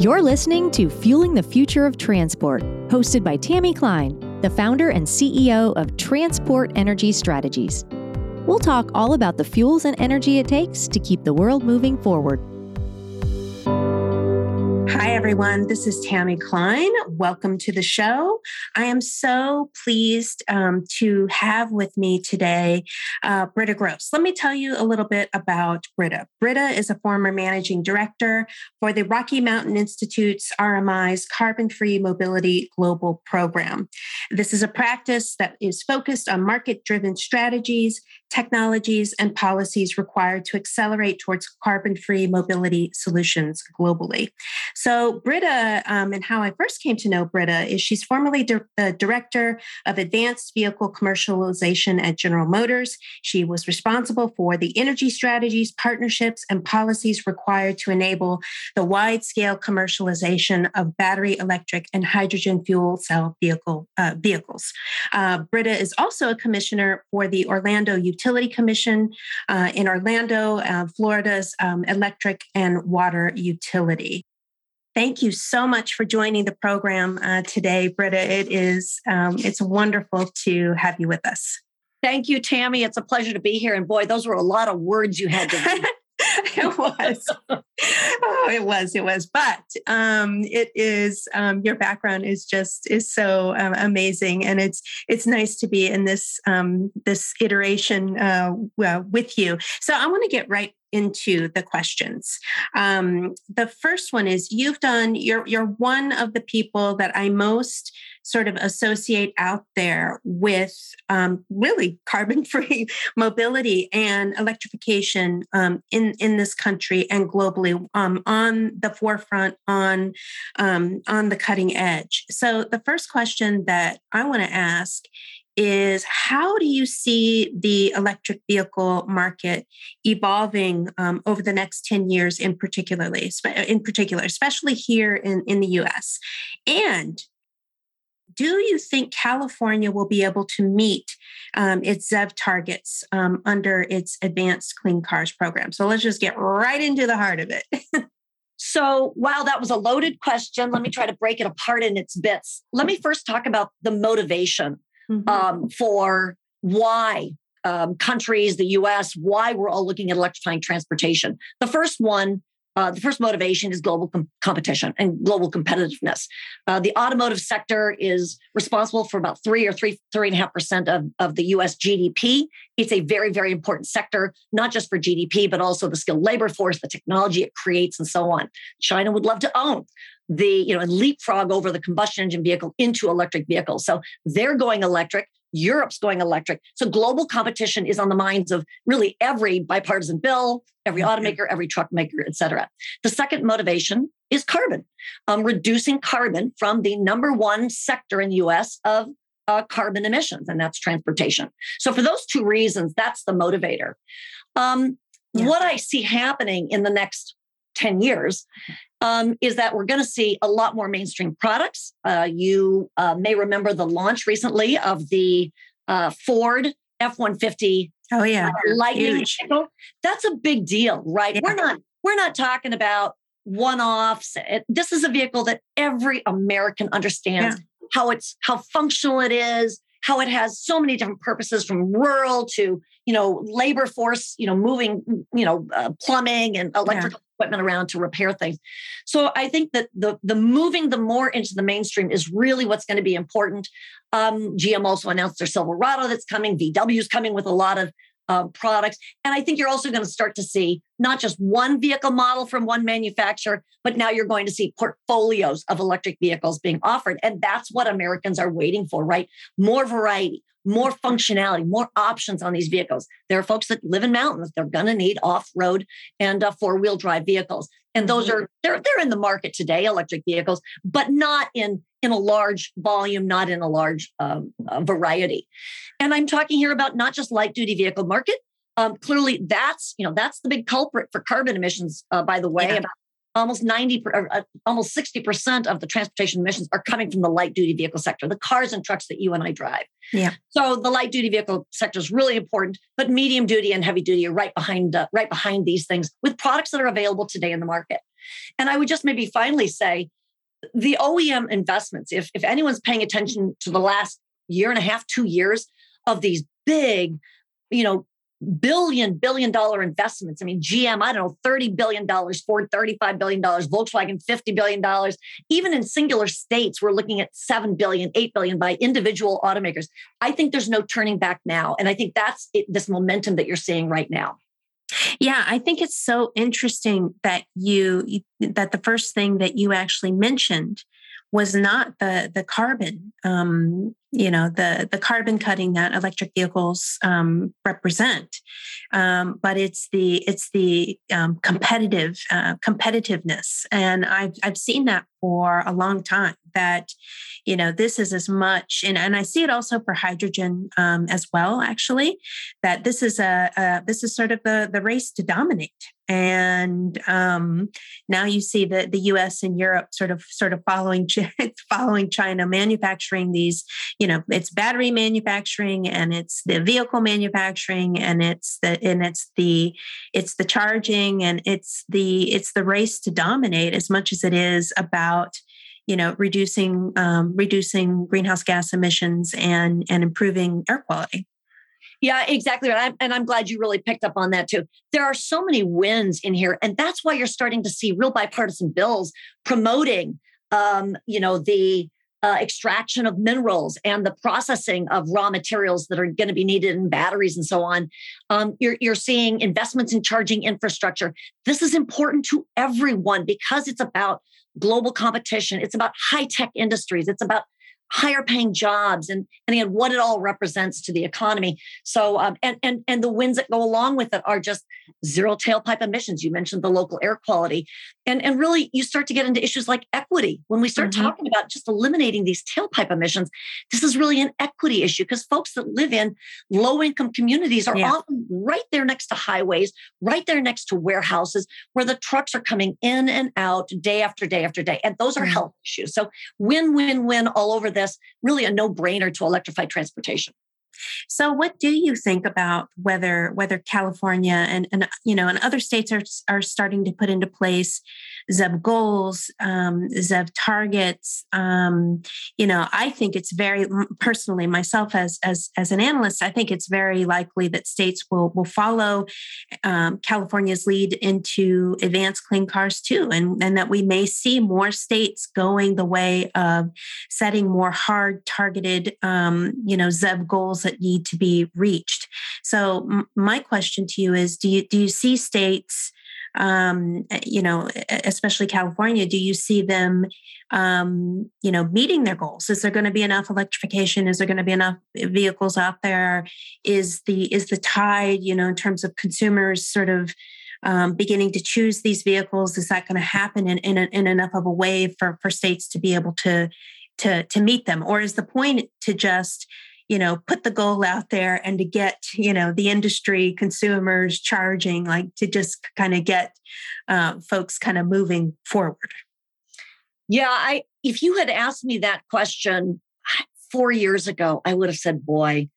You're listening to Fueling the Future of Transport, hosted by Tammy Klein, the founder and CEO of Transport Energy Strategies. We'll talk all about the fuels and energy it takes to keep the world moving forward. Hi, everyone. This is Tammy Klein. Welcome to the show. I am so pleased um, to have with me today uh, Britta Gross. Let me tell you a little bit about Britta. Britta is a former managing director for the Rocky Mountain Institute's RMI's Carbon Free Mobility Global Program. This is a practice that is focused on market driven strategies technologies and policies required to accelerate towards carbon free mobility solutions globally. So, Britta, um, and how I first came to know Britta is she's formerly di- the director of advanced vehicle commercialization at General Motors. She was responsible for the energy strategies, partnerships, and policies required to enable the wide scale commercialization of battery electric and hydrogen fuel cell vehicle uh, vehicles. Uh, Britta is also a commissioner for the Orlando Utility Commission uh, in Orlando, uh, Florida's um, electric and water utility. Thank you so much for joining the program uh, today, Britta. It is um, it's wonderful to have you with us. Thank you, Tammy. It's a pleasure to be here. And boy, those were a lot of words you had to it was. oh, it was. It was. But um, it is. Um, your background is just is so um, amazing, and it's it's nice to be in this um, this iteration uh, with you. So I want to get right into the questions. Um, the first one is you've done. You're you're one of the people that I most sort of associate out there with um, really carbon free mobility and electrification um, in, in this country and globally um, on the forefront, on, um, on the cutting edge. So, the first question that I want to ask is how do you see the electric vehicle market evolving um, over the next 10 years in particularly in particular especially here in, in the us and do you think California will be able to meet um, its ZEV targets um, under its Advanced Clean Cars program? So let's just get right into the heart of it. so, while that was a loaded question, let me try to break it apart in its bits. Let me first talk about the motivation mm-hmm. um, for why um, countries, the US, why we're all looking at electrifying transportation. The first one uh, the first motivation is global com- competition and global competitiveness. Uh, the automotive sector is responsible for about three or three, three and a half percent of, of the US GDP. It's a very, very important sector, not just for GDP, but also the skilled labor force, the technology it creates, and so on. China would love to own the, you know, and leapfrog over the combustion engine vehicle into electric vehicles. So they're going electric. Europe's going electric. So global competition is on the minds of really every bipartisan bill, every mm-hmm. automaker, every truck maker, et cetera. The second motivation is carbon, um, reducing carbon from the number one sector in the US of uh, carbon emissions, and that's transportation. So for those two reasons, that's the motivator. Um, yeah. What I see happening in the next 10 years um, is that we're going to see a lot more mainstream products. Uh, you uh, may remember the launch recently of the uh, Ford F one fifty. Oh yeah, uh, Lightning vehicle. That's a big deal, right? Yeah. We're not we're not talking about one offs. This is a vehicle that every American understands yeah. how it's how functional it is, how it has so many different purposes from rural to you know labor force you know moving you know uh, plumbing and electrical yeah. Equipment around to repair things. So i think that the the moving the more into the mainstream is really what's going to be important. Um, gm also announced their silverado that's coming vw is coming with a lot of uh, products. And I think you're also going to start to see not just one vehicle model from one manufacturer, but now you're going to see portfolios of electric vehicles being offered. And that's what Americans are waiting for, right? More variety, more functionality, more options on these vehicles. There are folks that live in mountains; they're going to need off-road and uh, four-wheel drive vehicles, and those mm-hmm. are they're they're in the market today, electric vehicles, but not in in a large volume, not in a large um, uh, variety. And I'm talking here about not just light duty vehicle market. Um, clearly, that's you know that's the big culprit for carbon emissions. Uh, by the way, yeah. about almost 90 uh, almost 60% of the transportation emissions are coming from the light duty vehicle sector the cars and trucks that you and i drive yeah so the light duty vehicle sector is really important but medium duty and heavy duty are right behind uh, right behind these things with products that are available today in the market And I would just maybe finally say the OEM investments, if, if anyone's paying attention to the last year and a half, two years of these big, you know, billion, billion dollar investments. I mean, GM, I don't know, $30 billion, Ford, $35 billion, Volkswagen, $50 billion. Even in singular states, we're looking at 7 billion, 8 billion by individual automakers. I think there's no turning back now. And I think that's it, this momentum that you're seeing right now. Yeah, I think it's so interesting that you that the first thing that you actually mentioned was not the the carbon um, you know the the carbon cutting that electric vehicles um, represent. Um, but it's the it's the um, competitive uh, competitiveness. And I've, I've seen that for a long time that you know this is as much and, and i see it also for hydrogen um, as well actually that this is a, a, this is sort of the the race to dominate. And um, now you see the the us and europe sort of sort of following following china manufacturing these you know it's battery manufacturing and it's the vehicle manufacturing and it's the and it's the it's the charging and it's the it's the race to dominate as much as it is about you know reducing um, reducing greenhouse gas emissions and and improving air quality yeah, exactly. Right, and I'm glad you really picked up on that too. There are so many wins in here, and that's why you're starting to see real bipartisan bills promoting, um, you know, the uh, extraction of minerals and the processing of raw materials that are going to be needed in batteries and so on. Um, you're, you're seeing investments in charging infrastructure. This is important to everyone because it's about global competition. It's about high tech industries. It's about higher paying jobs and, and again what it all represents to the economy so um, and, and and the wins that go along with it are just zero tailpipe emissions you mentioned the local air quality and and really you start to get into issues like equity when we start mm-hmm. talking about just eliminating these tailpipe emissions this is really an equity issue because folks that live in low income communities are yeah. often right there next to highways right there next to warehouses where the trucks are coming in and out day after day after day and those are mm-hmm. health issues so win win win all over this really a no brainer to electrify transportation. So, what do you think about whether whether California and, and you know and other states are are starting to put into place ZEV goals, um, ZEV targets? Um, you know, I think it's very personally myself as as as an analyst, I think it's very likely that states will will follow um, California's lead into advanced clean cars too, and and that we may see more states going the way of setting more hard targeted, um, you know, ZEV goals that need to be reached. So m- my question to you is: Do you do you see states? Um, eh, you know, especially California, do you see them, um, you know, meeting their goals? Is there going to be enough electrification? Is there going to be enough vehicles out there? Is the is the tide, you know, in terms of consumers, sort of um, beginning to choose these vehicles? Is that going to happen in, in, in enough of a way for for states to be able to to to meet them, or is the point to just you know put the goal out there and to get you know the industry consumers charging like to just kind of get uh, folks kind of moving forward. Yeah i if you had asked me that question four years ago i would have said boy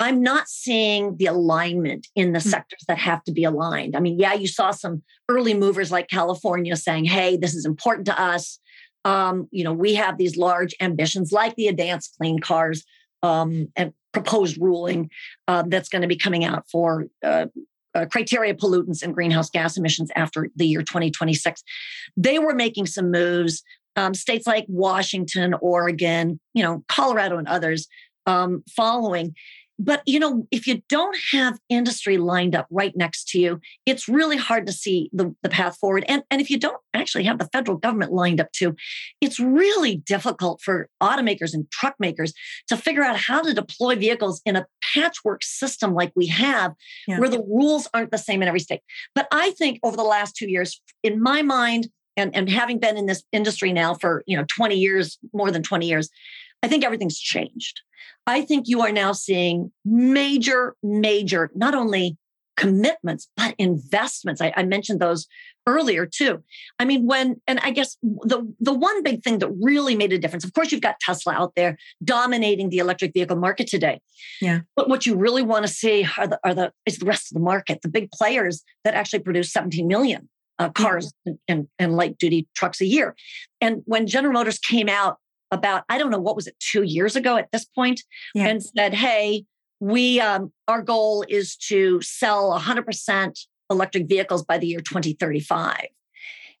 i'm not seeing the alignment in the mm-hmm. sectors that have to be aligned. I mean yeah you saw some early movers like california saying hey this is important to us. Um, you know we have these large ambitions like the advanced clean cars um, and proposed ruling uh, that's going to be coming out for uh, uh, criteria pollutants and greenhouse gas emissions after the year 2026. They were making some moves. Um, states like Washington, Oregon, you know, Colorado, and others um, following. But you know, if you don't have industry lined up right next to you, it's really hard to see the, the path forward. And, and if you don't actually have the federal government lined up too, it's really difficult for automakers and truck makers to figure out how to deploy vehicles in a patchwork system like we have, yeah. where the rules aren't the same in every state. But I think over the last two years, in my mind, and, and having been in this industry now for you know 20 years, more than 20 years, I think everything's changed. I think you are now seeing major, major, not only commitments, but investments. I, I, mentioned those earlier too. I mean, when, and I guess the, the one big thing that really made a difference, of course, you've got Tesla out there dominating the electric vehicle market today. Yeah. But what you really want to see are the, are the, is the rest of the market, the big players that actually produce 17 million uh, cars and, and light duty trucks a year. And when General Motors came out about, I don't know, what was it, two years ago at this point, yeah. and said, hey, we, um, our goal is to sell 100% electric vehicles by the year 2035.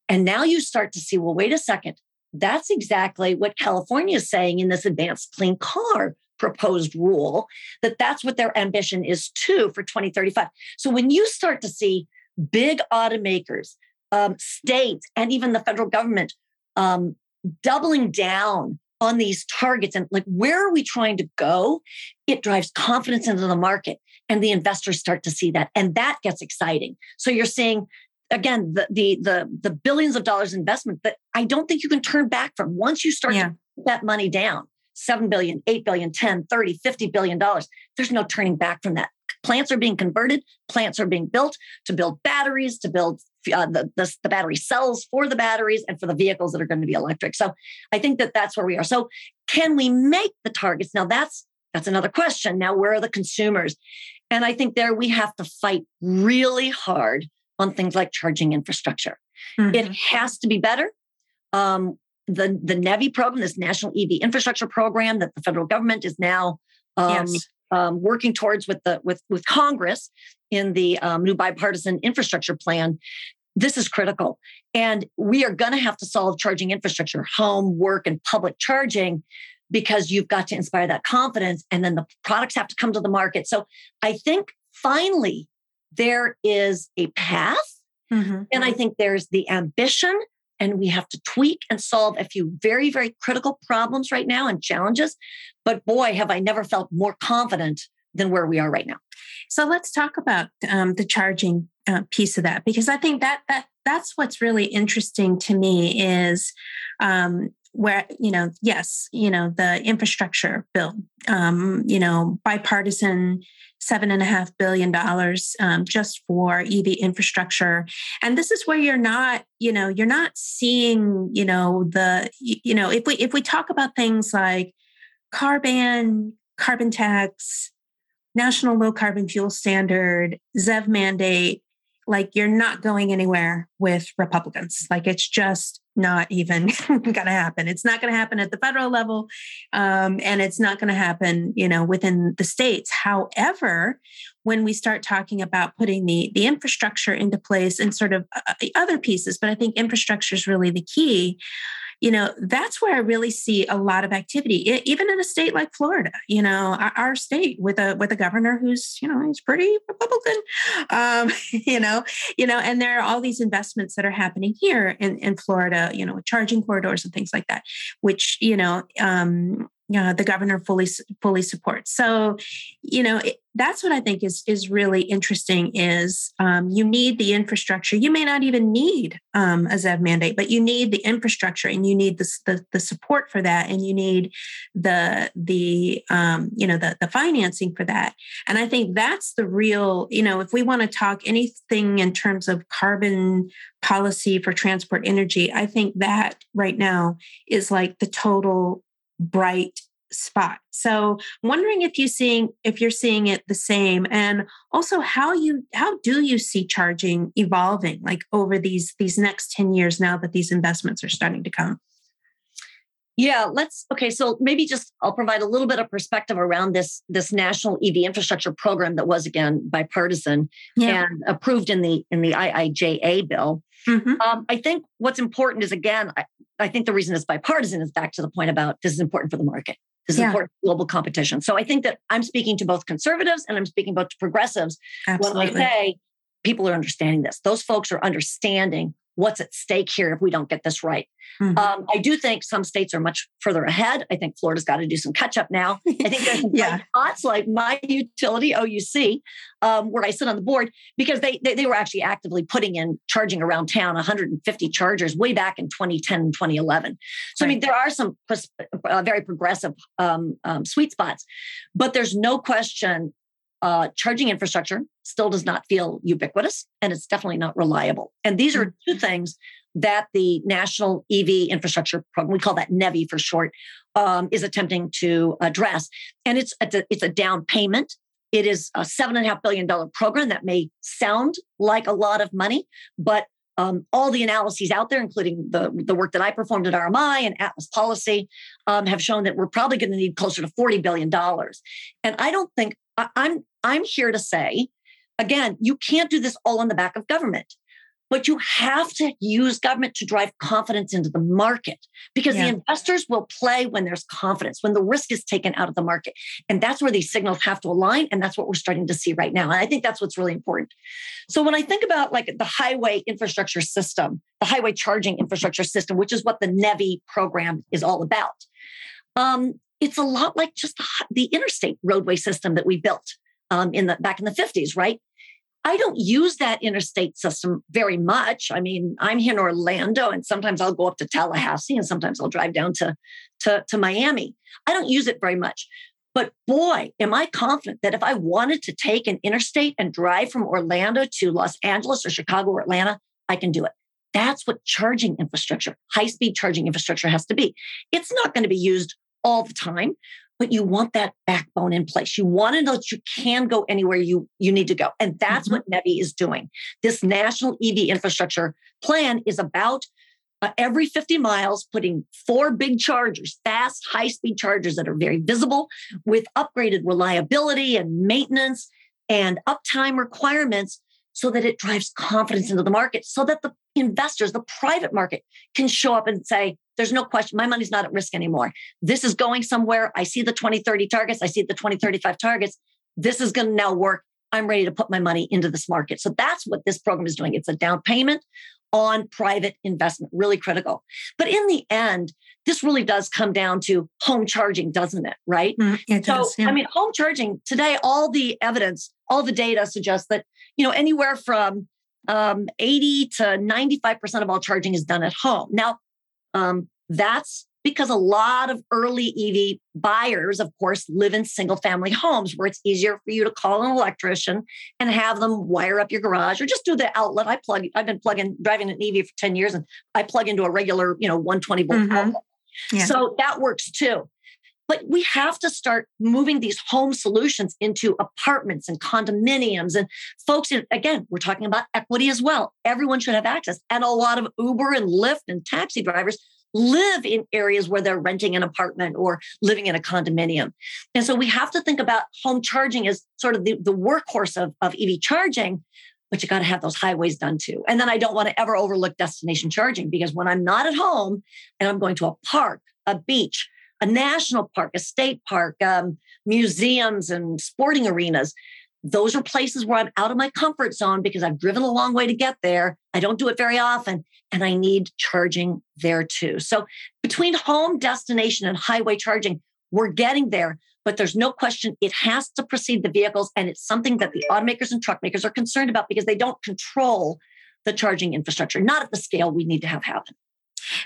And now you start to see, well, wait a second. That's exactly what California is saying in this advanced clean car proposed rule, that that's what their ambition is too for 2035. So when you start to see big automakers, um, states, and even the federal government um, doubling down on these targets and like where are we trying to go? It drives confidence into the market and the investors start to see that and that gets exciting. So you're seeing again the the the, the billions of dollars investment that i don't think you can turn back from once you start yeah. to put that money down 7 billion 8 billion 10 30 50 billion dollars there's no turning back from that. Plants are being converted plants are being built to build batteries to build uh, the, the, the battery cells for the batteries and for the vehicles that are going to be electric. So i think that that's where we are. So can we make the targets? Now that's that's another question. Now where are the consumers? And i think there we have to fight really hard on things like charging infrastructure. Mm-hmm. it has to be better. Um, the the NEVI program, this National EV Infrastructure Program that the federal government is now um, yes. um, working towards with the with with Congress in the um, new bipartisan infrastructure plan. This is critical, and we are going to have to solve charging infrastructure, home, work, and public charging, because you've got to inspire that confidence, and then the products have to come to the market. So I think finally there is a path, mm-hmm. and I think there's the ambition and we have to tweak and solve a few very, very critical problems right now and challenges. But boy, have I never felt more confident than where we are right now. So let's talk about um, the charging uh, piece of that because I think that that that's what's really interesting to me is um, where you know yes you know the infrastructure bill um, you know bipartisan seven and a half billion dollars um, just for ev infrastructure and this is where you're not you know you're not seeing you know the you know if we if we talk about things like carbon carbon tax national low carbon fuel standard zev mandate like you're not going anywhere with republicans like it's just not even going to happen. It's not going to happen at the federal level, um, and it's not going to happen, you know, within the states. However, when we start talking about putting the the infrastructure into place and sort of uh, the other pieces, but I think infrastructure is really the key you know that's where i really see a lot of activity even in a state like florida you know our, our state with a with a governor who's you know he's pretty republican um, you know you know and there are all these investments that are happening here in, in florida you know charging corridors and things like that which you know um, uh, the governor fully fully supports. So, you know, it, that's what I think is is really interesting. Is um, you need the infrastructure. You may not even need um, a ZEV mandate, but you need the infrastructure, and you need the the, the support for that, and you need the the um, you know the the financing for that. And I think that's the real. You know, if we want to talk anything in terms of carbon policy for transport energy, I think that right now is like the total bright spot. So wondering if you seeing if you're seeing it the same and also how you how do you see charging evolving like over these these next 10 years now that these investments are starting to come? Yeah, let's okay, so maybe just I'll provide a little bit of perspective around this this national EV infrastructure program that was again bipartisan yeah. and approved in the in the IIJA bill. Mm-hmm. Um, I think what's important is again, I, I, think the reason it's bipartisan is back to the point about this is important for the market. This is yeah. important global competition. So I think that I'm speaking to both conservatives and I'm speaking both to progressives Absolutely. when I say people are understanding this. Those folks are understanding what's at stake here if we don't get this right. Mm-hmm. Um, I do think some states are much further ahead. I think Florida's got to do some catch up now. I think there's some yeah. spots like my utility, OUC, um, where I sit on the board, because they, they, they were actually actively putting in charging around town 150 chargers way back in 2010 and 2011. So right. I mean, there are some uh, very progressive um, um, sweet spots, but there's no question uh, charging infrastructure still does not feel ubiquitous and it's definitely not reliable. And these are two things that the National EV Infrastructure Program, we call that NEVI for short, um, is attempting to address. And it's a, it's a down payment. It is a seven and a half billion dollar program that may sound like a lot of money, but um, all the analyses out there, including the, the work that I performed at RMI and Atlas Policy, um, have shown that we're probably going to need closer to $40 billion. And I don't think I, I'm I'm here to say, again, you can't do this all on the back of government. But you have to use government to drive confidence into the market because yeah. the investors will play when there's confidence, when the risk is taken out of the market. And that's where these signals have to align. And that's what we're starting to see right now. And I think that's what's really important. So when I think about like the highway infrastructure system, the highway charging infrastructure system, which is what the NEVI program is all about, um, it's a lot like just the interstate roadway system that we built um, in the back in the 50s, right? I don't use that interstate system very much. I mean, I'm here in Orlando and sometimes I'll go up to Tallahassee and sometimes I'll drive down to, to, to Miami. I don't use it very much. But boy, am I confident that if I wanted to take an interstate and drive from Orlando to Los Angeles or Chicago or Atlanta, I can do it. That's what charging infrastructure, high speed charging infrastructure has to be. It's not going to be used all the time, but you want that backbone in place. You want to know that you can go anywhere you, you need to go. And that's mm-hmm. what NEVI is doing. This national EV infrastructure plan is about uh, every 50 miles putting four big chargers, fast, high speed chargers that are very visible with upgraded reliability and maintenance and uptime requirements so that it drives confidence into the market so that the investors, the private market can show up and say, there's no question, my money's not at risk anymore. This is going somewhere. I see the 2030 targets. I see the 2035 targets. This is going to now work. I'm ready to put my money into this market. So that's what this program is doing. It's a down payment on private investment, really critical. But in the end, this really does come down to home charging, doesn't it? Right? Mm, it so, does, yeah. I mean, home charging today, all the evidence, all the data suggests that, you know, anywhere from um, 80 to 95% of all charging is done at home. Now, um, that's because a lot of early EV buyers, of course, live in single family homes where it's easier for you to call an electrician and have them wire up your garage or just do the outlet. I plug, I've been plugging, driving an EV for 10 years and I plug into a regular, you know, 120 volt mm-hmm. outlet. Yeah. So that works too. But we have to start moving these home solutions into apartments and condominiums. And folks, again, we're talking about equity as well. Everyone should have access. And a lot of Uber and Lyft and taxi drivers live in areas where they're renting an apartment or living in a condominium. And so we have to think about home charging as sort of the, the workhorse of, of EV charging, but you got to have those highways done too. And then I don't want to ever overlook destination charging because when I'm not at home and I'm going to a park, a beach, a national park, a state park, um, museums, and sporting arenas. Those are places where I'm out of my comfort zone because I've driven a long way to get there. I don't do it very often, and I need charging there too. So, between home, destination, and highway charging, we're getting there, but there's no question it has to precede the vehicles. And it's something that the automakers and truck makers are concerned about because they don't control the charging infrastructure, not at the scale we need to have happen.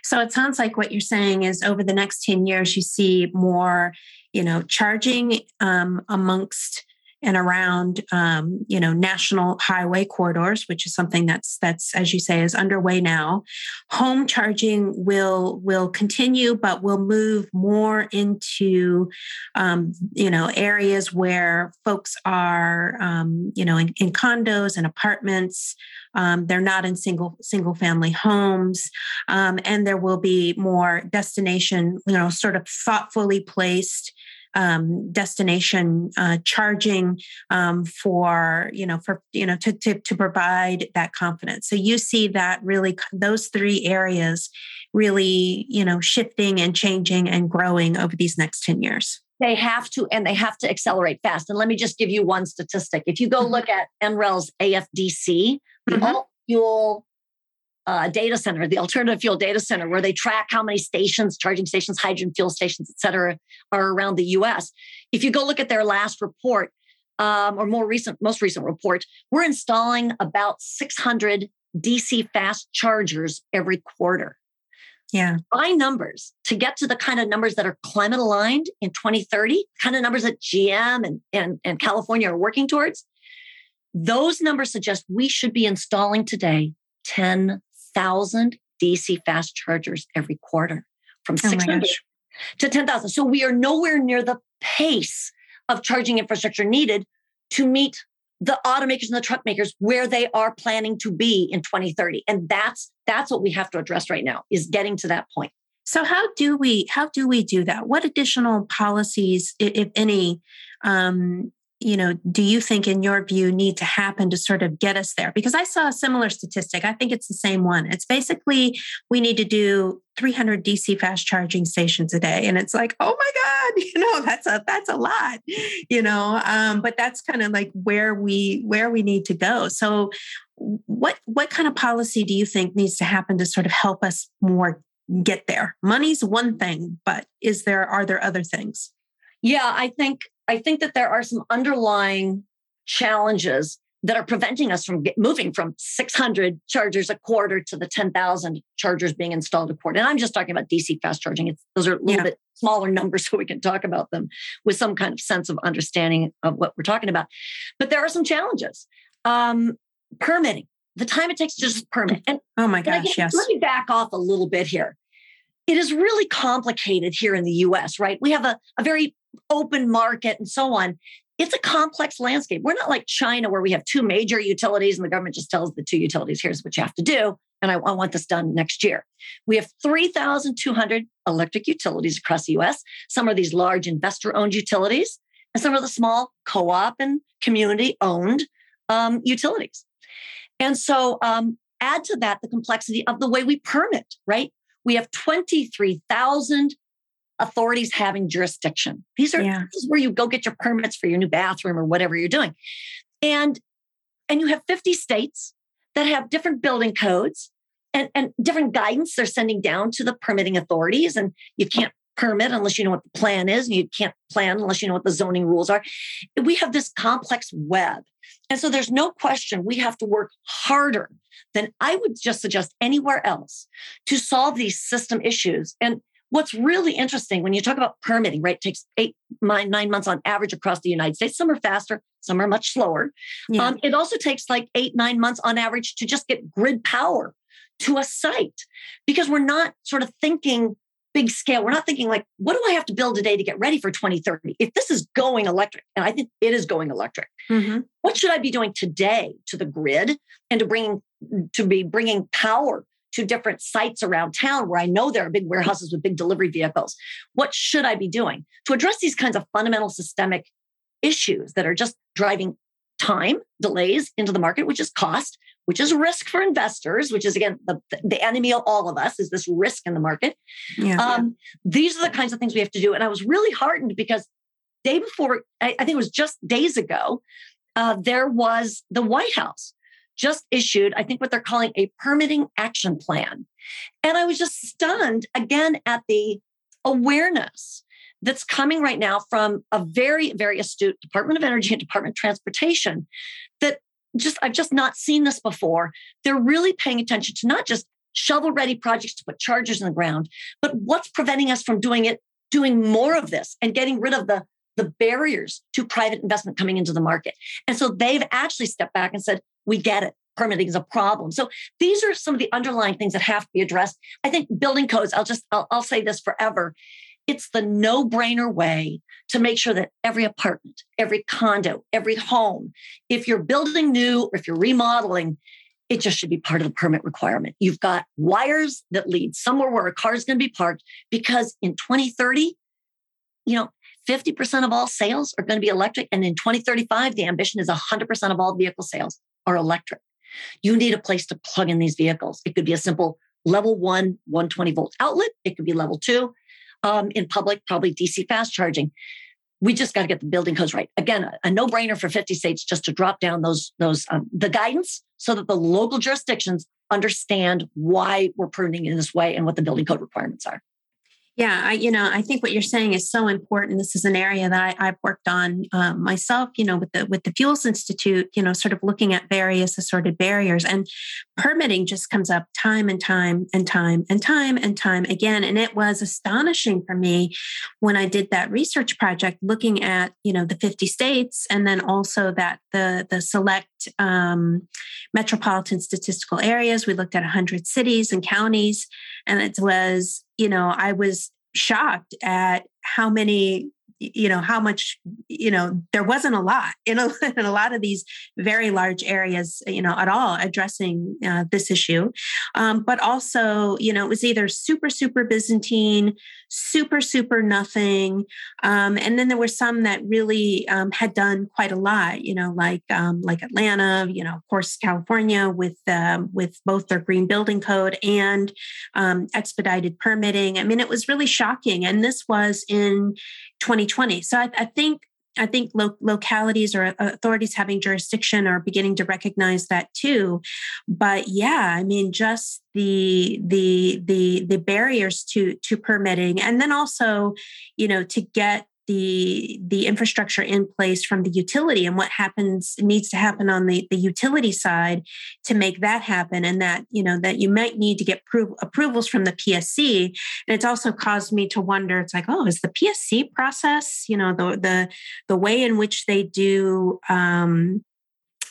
So it sounds like what you're saying is over the next 10 years, you see more, you know, charging um, amongst and around um, you know national highway corridors which is something that's that's as you say is underway now. Home charging will will continue but will move more into um, you know areas where folks are um, you know in, in, condos and apartments. Um, they're not in single single family homes. Um, and there will be more destination you know sort of thoughtfully placed um, destination uh, charging um, for you know for you know to, to to provide that confidence. So you see that really those three areas really you know shifting and changing and growing over these next ten years. They have to, and they have to accelerate fast. And let me just give you one statistic. If you go mm-hmm. look at NREL's AFDC, mm-hmm. all fuel uh, data center, the alternative fuel data center, where they track how many stations, charging stations, hydrogen fuel stations, et cetera, are around the US. If you go look at their last report, um, or more recent, most recent report, we're installing about 600 DC fast chargers every quarter. Yeah. By numbers to get to the kind of numbers that are climate aligned in 2030, kind of numbers that GM and, and, and California are working towards, those numbers suggest we should be installing today 10 thousand DC fast chargers every quarter from oh 600 to 10,000. So we are nowhere near the pace of charging infrastructure needed to meet the automakers and the truck makers where they are planning to be in 2030 and that's that's what we have to address right now is getting to that point. So how do we how do we do that? What additional policies if any um, you know, do you think, in your view, need to happen to sort of get us there? Because I saw a similar statistic. I think it's the same one. It's basically we need to do 300 DC fast charging stations a day, and it's like, oh my god, you know, that's a that's a lot, you know. Um, but that's kind of like where we where we need to go. So, what what kind of policy do you think needs to happen to sort of help us more get there? Money's one thing, but is there are there other things? Yeah, I think I think that there are some underlying challenges that are preventing us from get, moving from 600 chargers a quarter to the 10,000 chargers being installed a quarter. And I'm just talking about DC fast charging. It's, those are a little yeah. bit smaller numbers so we can talk about them with some kind of sense of understanding of what we're talking about. But there are some challenges. Um, permitting, the time it takes to just permit. And oh my gosh, again, yes. Let me back off a little bit here. It is really complicated here in the US, right? We have a, a very open market and so on. It's a complex landscape. We're not like China where we have two major utilities and the government just tells the two utilities, here's what you have to do. And I, I want this done next year. We have 3,200 electric utilities across the US. Some are these large investor owned utilities, and some are the small co op and community owned um, utilities. And so, um, add to that the complexity of the way we permit, right? We have 23,000 authorities having jurisdiction. These are yeah. this is where you go get your permits for your new bathroom or whatever you're doing. And and you have 50 states that have different building codes and, and different guidance they're sending down to the permitting authorities. And you can't permit unless you know what the plan is, and you can't plan unless you know what the zoning rules are. We have this complex web. And so there's no question we have to work harder than I would just suggest anywhere else to solve these system issues. And What's really interesting when you talk about permitting, right? It takes eight, nine, nine months on average across the United States. Some are faster, some are much slower. Yeah. Um, it also takes like eight, nine months on average to just get grid power to a site because we're not sort of thinking big scale. We're not thinking like, what do I have to build today to get ready for 2030? If this is going electric, and I think it is going electric, mm-hmm. what should I be doing today to the grid and to bring to be bringing power to different sites around town where I know there are big warehouses with big delivery vehicles. What should I be doing to address these kinds of fundamental systemic issues that are just driving time delays into the market, which is cost, which is risk for investors, which is again the, the enemy of all of us is this risk in the market. Yeah, um, yeah. These are the kinds of things we have to do. And I was really heartened because day before, I, I think it was just days ago, uh, there was the White House just issued, I think, what they're calling a permitting action plan. And I was just stunned again at the awareness that's coming right now from a very, very astute Department of Energy and Department of Transportation that just, I've just not seen this before. They're really paying attention to not just shovel ready projects to put chargers in the ground, but what's preventing us from doing it, doing more of this and getting rid of the the barriers to private investment coming into the market. And so they've actually stepped back and said, we get it. Permitting is a problem. So these are some of the underlying things that have to be addressed. I think building codes, I'll just, I'll, I'll say this forever. It's the no brainer way to make sure that every apartment, every condo, every home, if you're building new or if you're remodeling, it just should be part of the permit requirement. You've got wires that lead somewhere where a car is going to be parked because in 2030, you know, 50% of all sales are going to be electric. And in 2035, the ambition is 100% of all vehicle sales are electric. You need a place to plug in these vehicles. It could be a simple level one, 120 volt outlet. It could be level two. Um, in public, probably DC fast charging. We just got to get the building codes right. Again, a, a no-brainer for 50 states just to drop down those those um, the guidance so that the local jurisdictions understand why we're pruning in this way and what the building code requirements are. Yeah, I, you know, I think what you're saying is so important. This is an area that I, have worked on um, myself, you know, with the with the Fuels Institute, you know, sort of looking at various assorted barriers and permitting just comes up time and time and time and time and time again. And it was astonishing for me when I did that research project, looking at you know the 50 states and then also that the the select um, metropolitan statistical areas. We looked at 100 cities and counties, and it was you know, I was shocked at how many you know how much you know there wasn't a lot in a, in a lot of these very large areas you know at all addressing uh, this issue. Um, but also you know it was either super super byzantine super super nothing um, and then there were some that really um, had done quite a lot you know like um, like atlanta you know of course california with uh, with both their green building code and um, expedited permitting. I mean it was really shocking and this was in 2020. So I, I think I think lo- localities or uh, authorities having jurisdiction are beginning to recognize that too. But yeah, I mean, just the the the the barriers to to permitting, and then also, you know, to get the the infrastructure in place from the utility and what happens needs to happen on the, the utility side to make that happen. And that you know that you might need to get prov- approvals from the psc and it's also caused me to wonder it's like oh is the psc process you know the the the way in which they do um,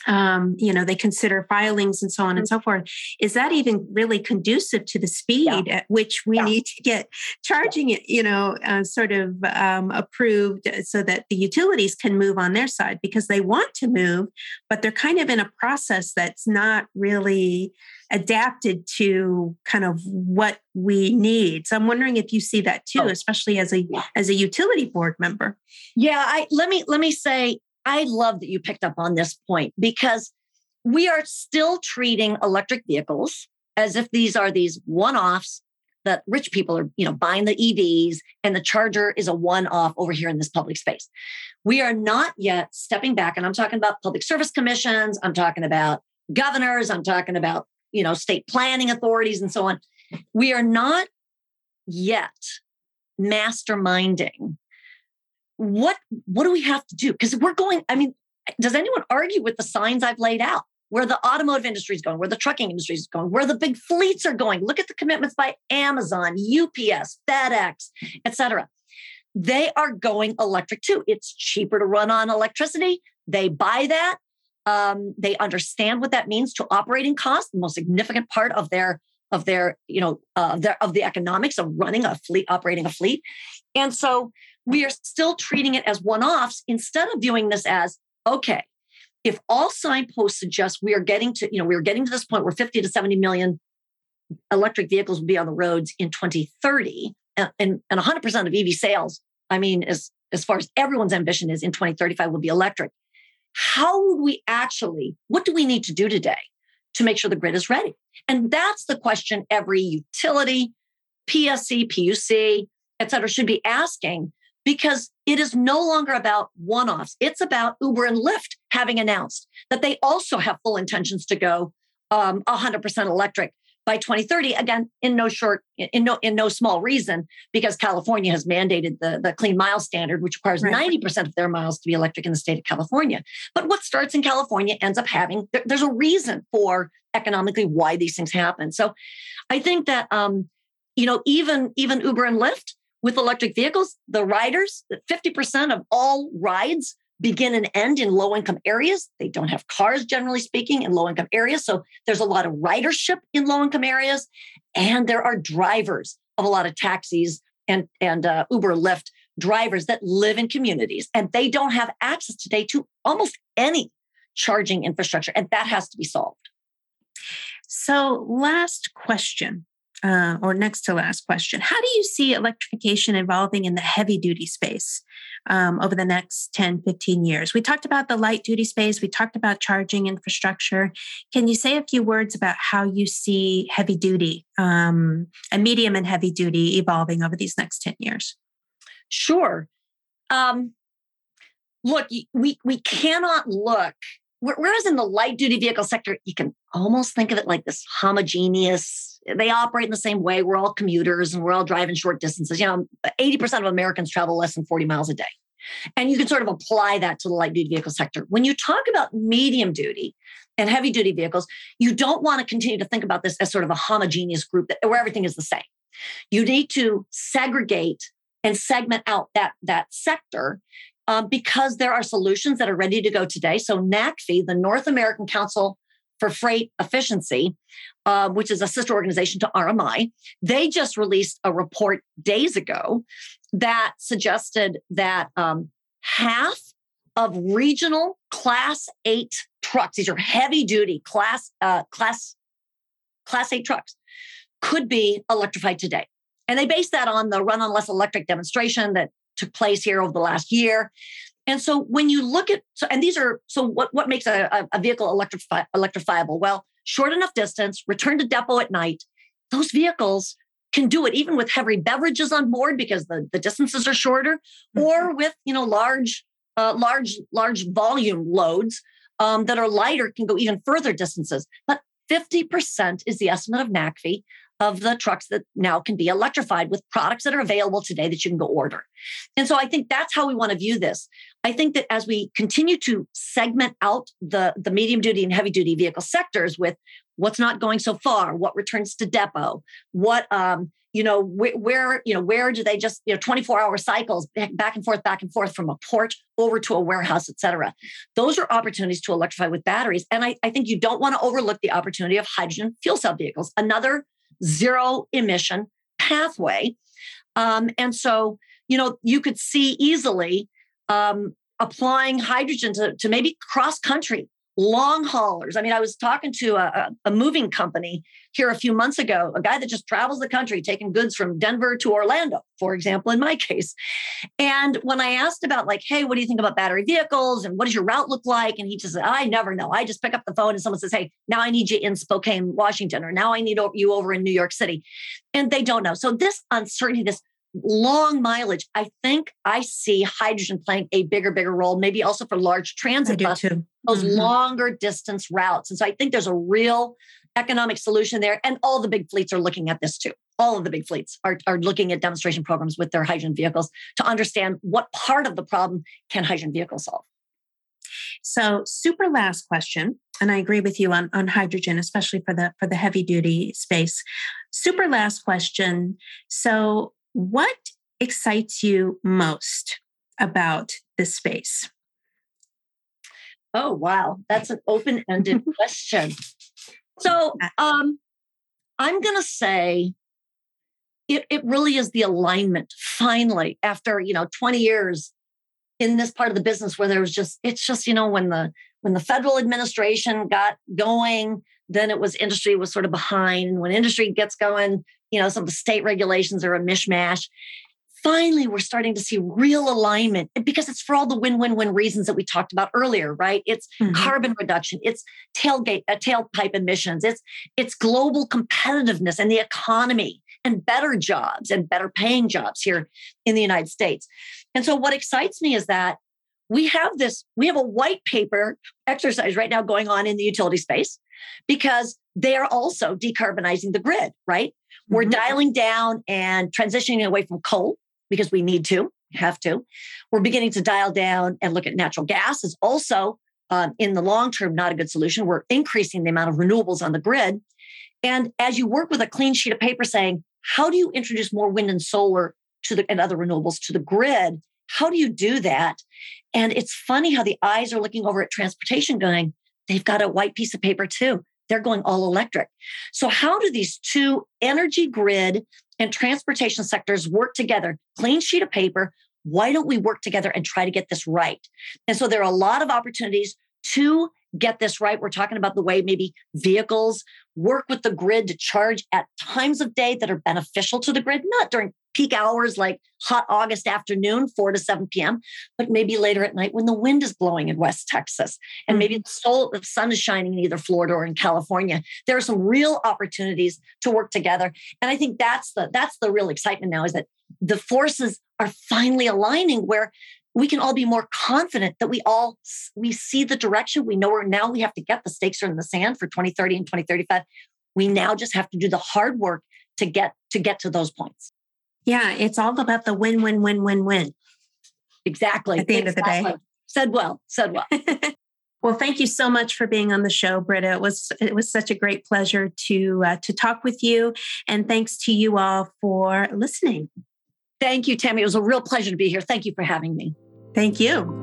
um, you know, they consider filings and so on and mm-hmm. so forth. Is that even really conducive to the speed yeah. at which we yeah. need to get charging it, you know, uh, sort of um, approved so that the utilities can move on their side because they want to move, but they're kind of in a process that's not really adapted to kind of what we need. So I'm wondering if you see that too, oh. especially as a yeah. as a utility board member. Yeah, I let me let me say I love that you picked up on this point because we are still treating electric vehicles as if these are these one-offs that rich people are, you know, buying the EVs and the charger is a one-off over here in this public space. We are not yet stepping back and I'm talking about public service commissions, I'm talking about governors, I'm talking about, you know, state planning authorities and so on. We are not yet masterminding what what do we have to do? Because we're going, I mean, does anyone argue with the signs I've laid out? Where the automotive industry is going, where the trucking industry is going, where the big fleets are going. Look at the commitments by Amazon, UPS, FedEx, etc. They are going electric too. It's cheaper to run on electricity. They buy that. Um, they understand what that means to operating costs, the most significant part of their of their you know uh, their, of the economics of running a fleet, operating a fleet, and so we are still treating it as one offs instead of viewing this as okay, if all signposts suggest we are getting to, you know, we are getting to this point where 50 to 70 million electric vehicles will be on the roads in 2030 and, and, and 100% of EV sales, I mean, as, as far as everyone's ambition is in 2035 will be electric. How would we actually, what do we need to do today to make sure the grid is ready? And that's the question every utility, PSC, PUC, et cetera, should be asking because it is no longer about one offs. It's about Uber and Lyft having announced that they also have full intentions to go um, 100% electric by 2030 again in no short in no in no small reason because california has mandated the, the clean mile standard which requires right. 90% of their miles to be electric in the state of california but what starts in california ends up having there, there's a reason for economically why these things happen so i think that um you know even even uber and lyft with electric vehicles, the riders, 50% of all rides begin and end in low income areas. They don't have cars, generally speaking, in low income areas. So there's a lot of ridership in low income areas. And there are drivers of a lot of taxis and, and uh, Uber, Lyft drivers that live in communities and they don't have access today to almost any charging infrastructure. And that has to be solved. So, last question uh, or next to last question. How do you see electrification evolving in the heavy duty space um, over the next 10, 15 years? We talked about the light duty space, we talked about charging infrastructure. Can you say a few words about how you see heavy duty um, and medium and heavy duty evolving over these next 10 years? Sure. Um, look, we, we cannot look Whereas in the light duty vehicle sector, you can almost think of it like this homogeneous, they operate in the same way. We're all commuters and we're all driving short distances. You know, 80% of Americans travel less than 40 miles a day. And you can sort of apply that to the light duty vehicle sector. When you talk about medium duty and heavy duty vehicles, you don't want to continue to think about this as sort of a homogeneous group that, where everything is the same. You need to segregate and segment out that, that sector um, because there are solutions that are ready to go today. So NACFE, the North American Council for Freight Efficiency, uh, which is a sister organization to RMI, they just released a report days ago that suggested that um, half of regional class eight trucks, these are heavy duty class, uh, class, class eight trucks, could be electrified today. And they base that on the run on less electric demonstration that took place here over the last year. And so when you look at so and these are so what what makes a, a vehicle electrifi- electrifiable? Well, short enough distance, return to depot at night. Those vehicles can do it even with heavy beverages on board because the, the distances are shorter, mm-hmm. or with you know large uh, large large volume loads um, that are lighter can go even further distances. But 50% is the estimate of NACFE of the trucks that now can be electrified with products that are available today that you can go order. And so I think that's how we want to view this. I think that as we continue to segment out the, the medium duty and heavy duty vehicle sectors with what's not going so far, what returns to depot, what um, you know where, where, you know where do they just you know 24 hour cycles back and forth back and forth from a port over to a warehouse et cetera those are opportunities to electrify with batteries and I, I think you don't want to overlook the opportunity of hydrogen fuel cell vehicles another zero emission pathway. Um, and so, you know, you could see easily um, applying hydrogen to, to maybe cross country long haulers. I mean, I was talking to a, a, moving company here a few months ago, a guy that just travels the country taking goods from Denver to Orlando, for example, in my case. And when I asked about, like, hey, what do you think about battery vehicles and what does your route look like? And he just said, I never know. I just pick up the phone and someone says, hey, now I need you in Spokane, Washington, or now I need you over in New York City. And they don't know. So this uncertainty, this long mileage, I think I see hydrogen playing a bigger, bigger role, maybe also for large transit buses, those mm-hmm. longer distance routes. And so I think there's a real economic solution there. And all the big fleets are looking at this too. All of the big fleets are, are looking at demonstration programs with their hydrogen vehicles to understand what part of the problem can hydrogen vehicles solve. So, super last question, and I agree with you on, on hydrogen, especially for the for the heavy duty space. Super last question. So, what excites you most about this space? Oh, wow. That's an open ended question. So um, I'm going to say it, it really is the alignment finally after, you know, 20 years in this part of the business where there was just, it's just, you know, when the, when the federal administration got going, then it was industry was sort of behind. When industry gets going, you know, some of the state regulations are a mishmash. Finally, we're starting to see real alignment because it's for all the win-win-win reasons that we talked about earlier, right? It's mm-hmm. carbon reduction, it's tailgate, uh, tailpipe emissions, it's it's global competitiveness and the economy and better jobs and better paying jobs here in the United States. And so, what excites me is that we have this, we have a white paper exercise right now going on in the utility space because they are also decarbonizing the grid, right? Mm-hmm. We're dialing down and transitioning away from coal because we need to, have to. We're beginning to dial down and look at natural gas is also um, in the long term not a good solution. We're increasing the amount of renewables on the grid. And as you work with a clean sheet of paper saying, how do you introduce more wind and solar to the and other renewables to the grid? How do you do that? And it's funny how the eyes are looking over at transportation going, they've got a white piece of paper too. They're going all electric. So, how do these two energy grid and transportation sectors work together? Clean sheet of paper. Why don't we work together and try to get this right? And so, there are a lot of opportunities to get this right. We're talking about the way maybe vehicles work with the grid to charge at times of day that are beneficial to the grid, not during peak hours like hot August afternoon, 4 to 7 p.m., but maybe later at night when the wind is blowing in West Texas and maybe mm-hmm. the, soul, the sun is shining in either Florida or in California. There are some real opportunities to work together. And I think that's the that's the real excitement now is that the forces are finally aligning where we can all be more confident that we all we see the direction. We know where now we have to get the stakes are in the sand for 2030 and 2035 we now just have to do the hard work to get to get to those points. Yeah it's all about the win win win win win. Exactly at the end exactly. of the day. Said well said well. Well thank you so much for being on the show britta. It was it was such a great pleasure to uh, to talk with you. And thanks to you all for listening Thank you, Tammy. It was a real pleasure to be here. Thank you for having me. Thank you.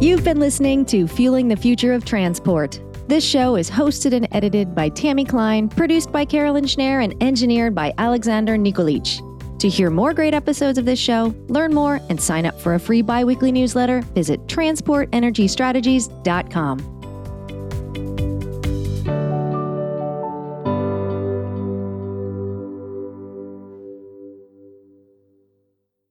You've been listening to Fueling the Future of Transport. This show is hosted and edited by Tammy Klein, produced by Carolyn Schneer, and engineered by Alexander Nikolic. To hear more great episodes of this show, learn more, and sign up for a free biweekly newsletter, visit transportenergystrategies.com.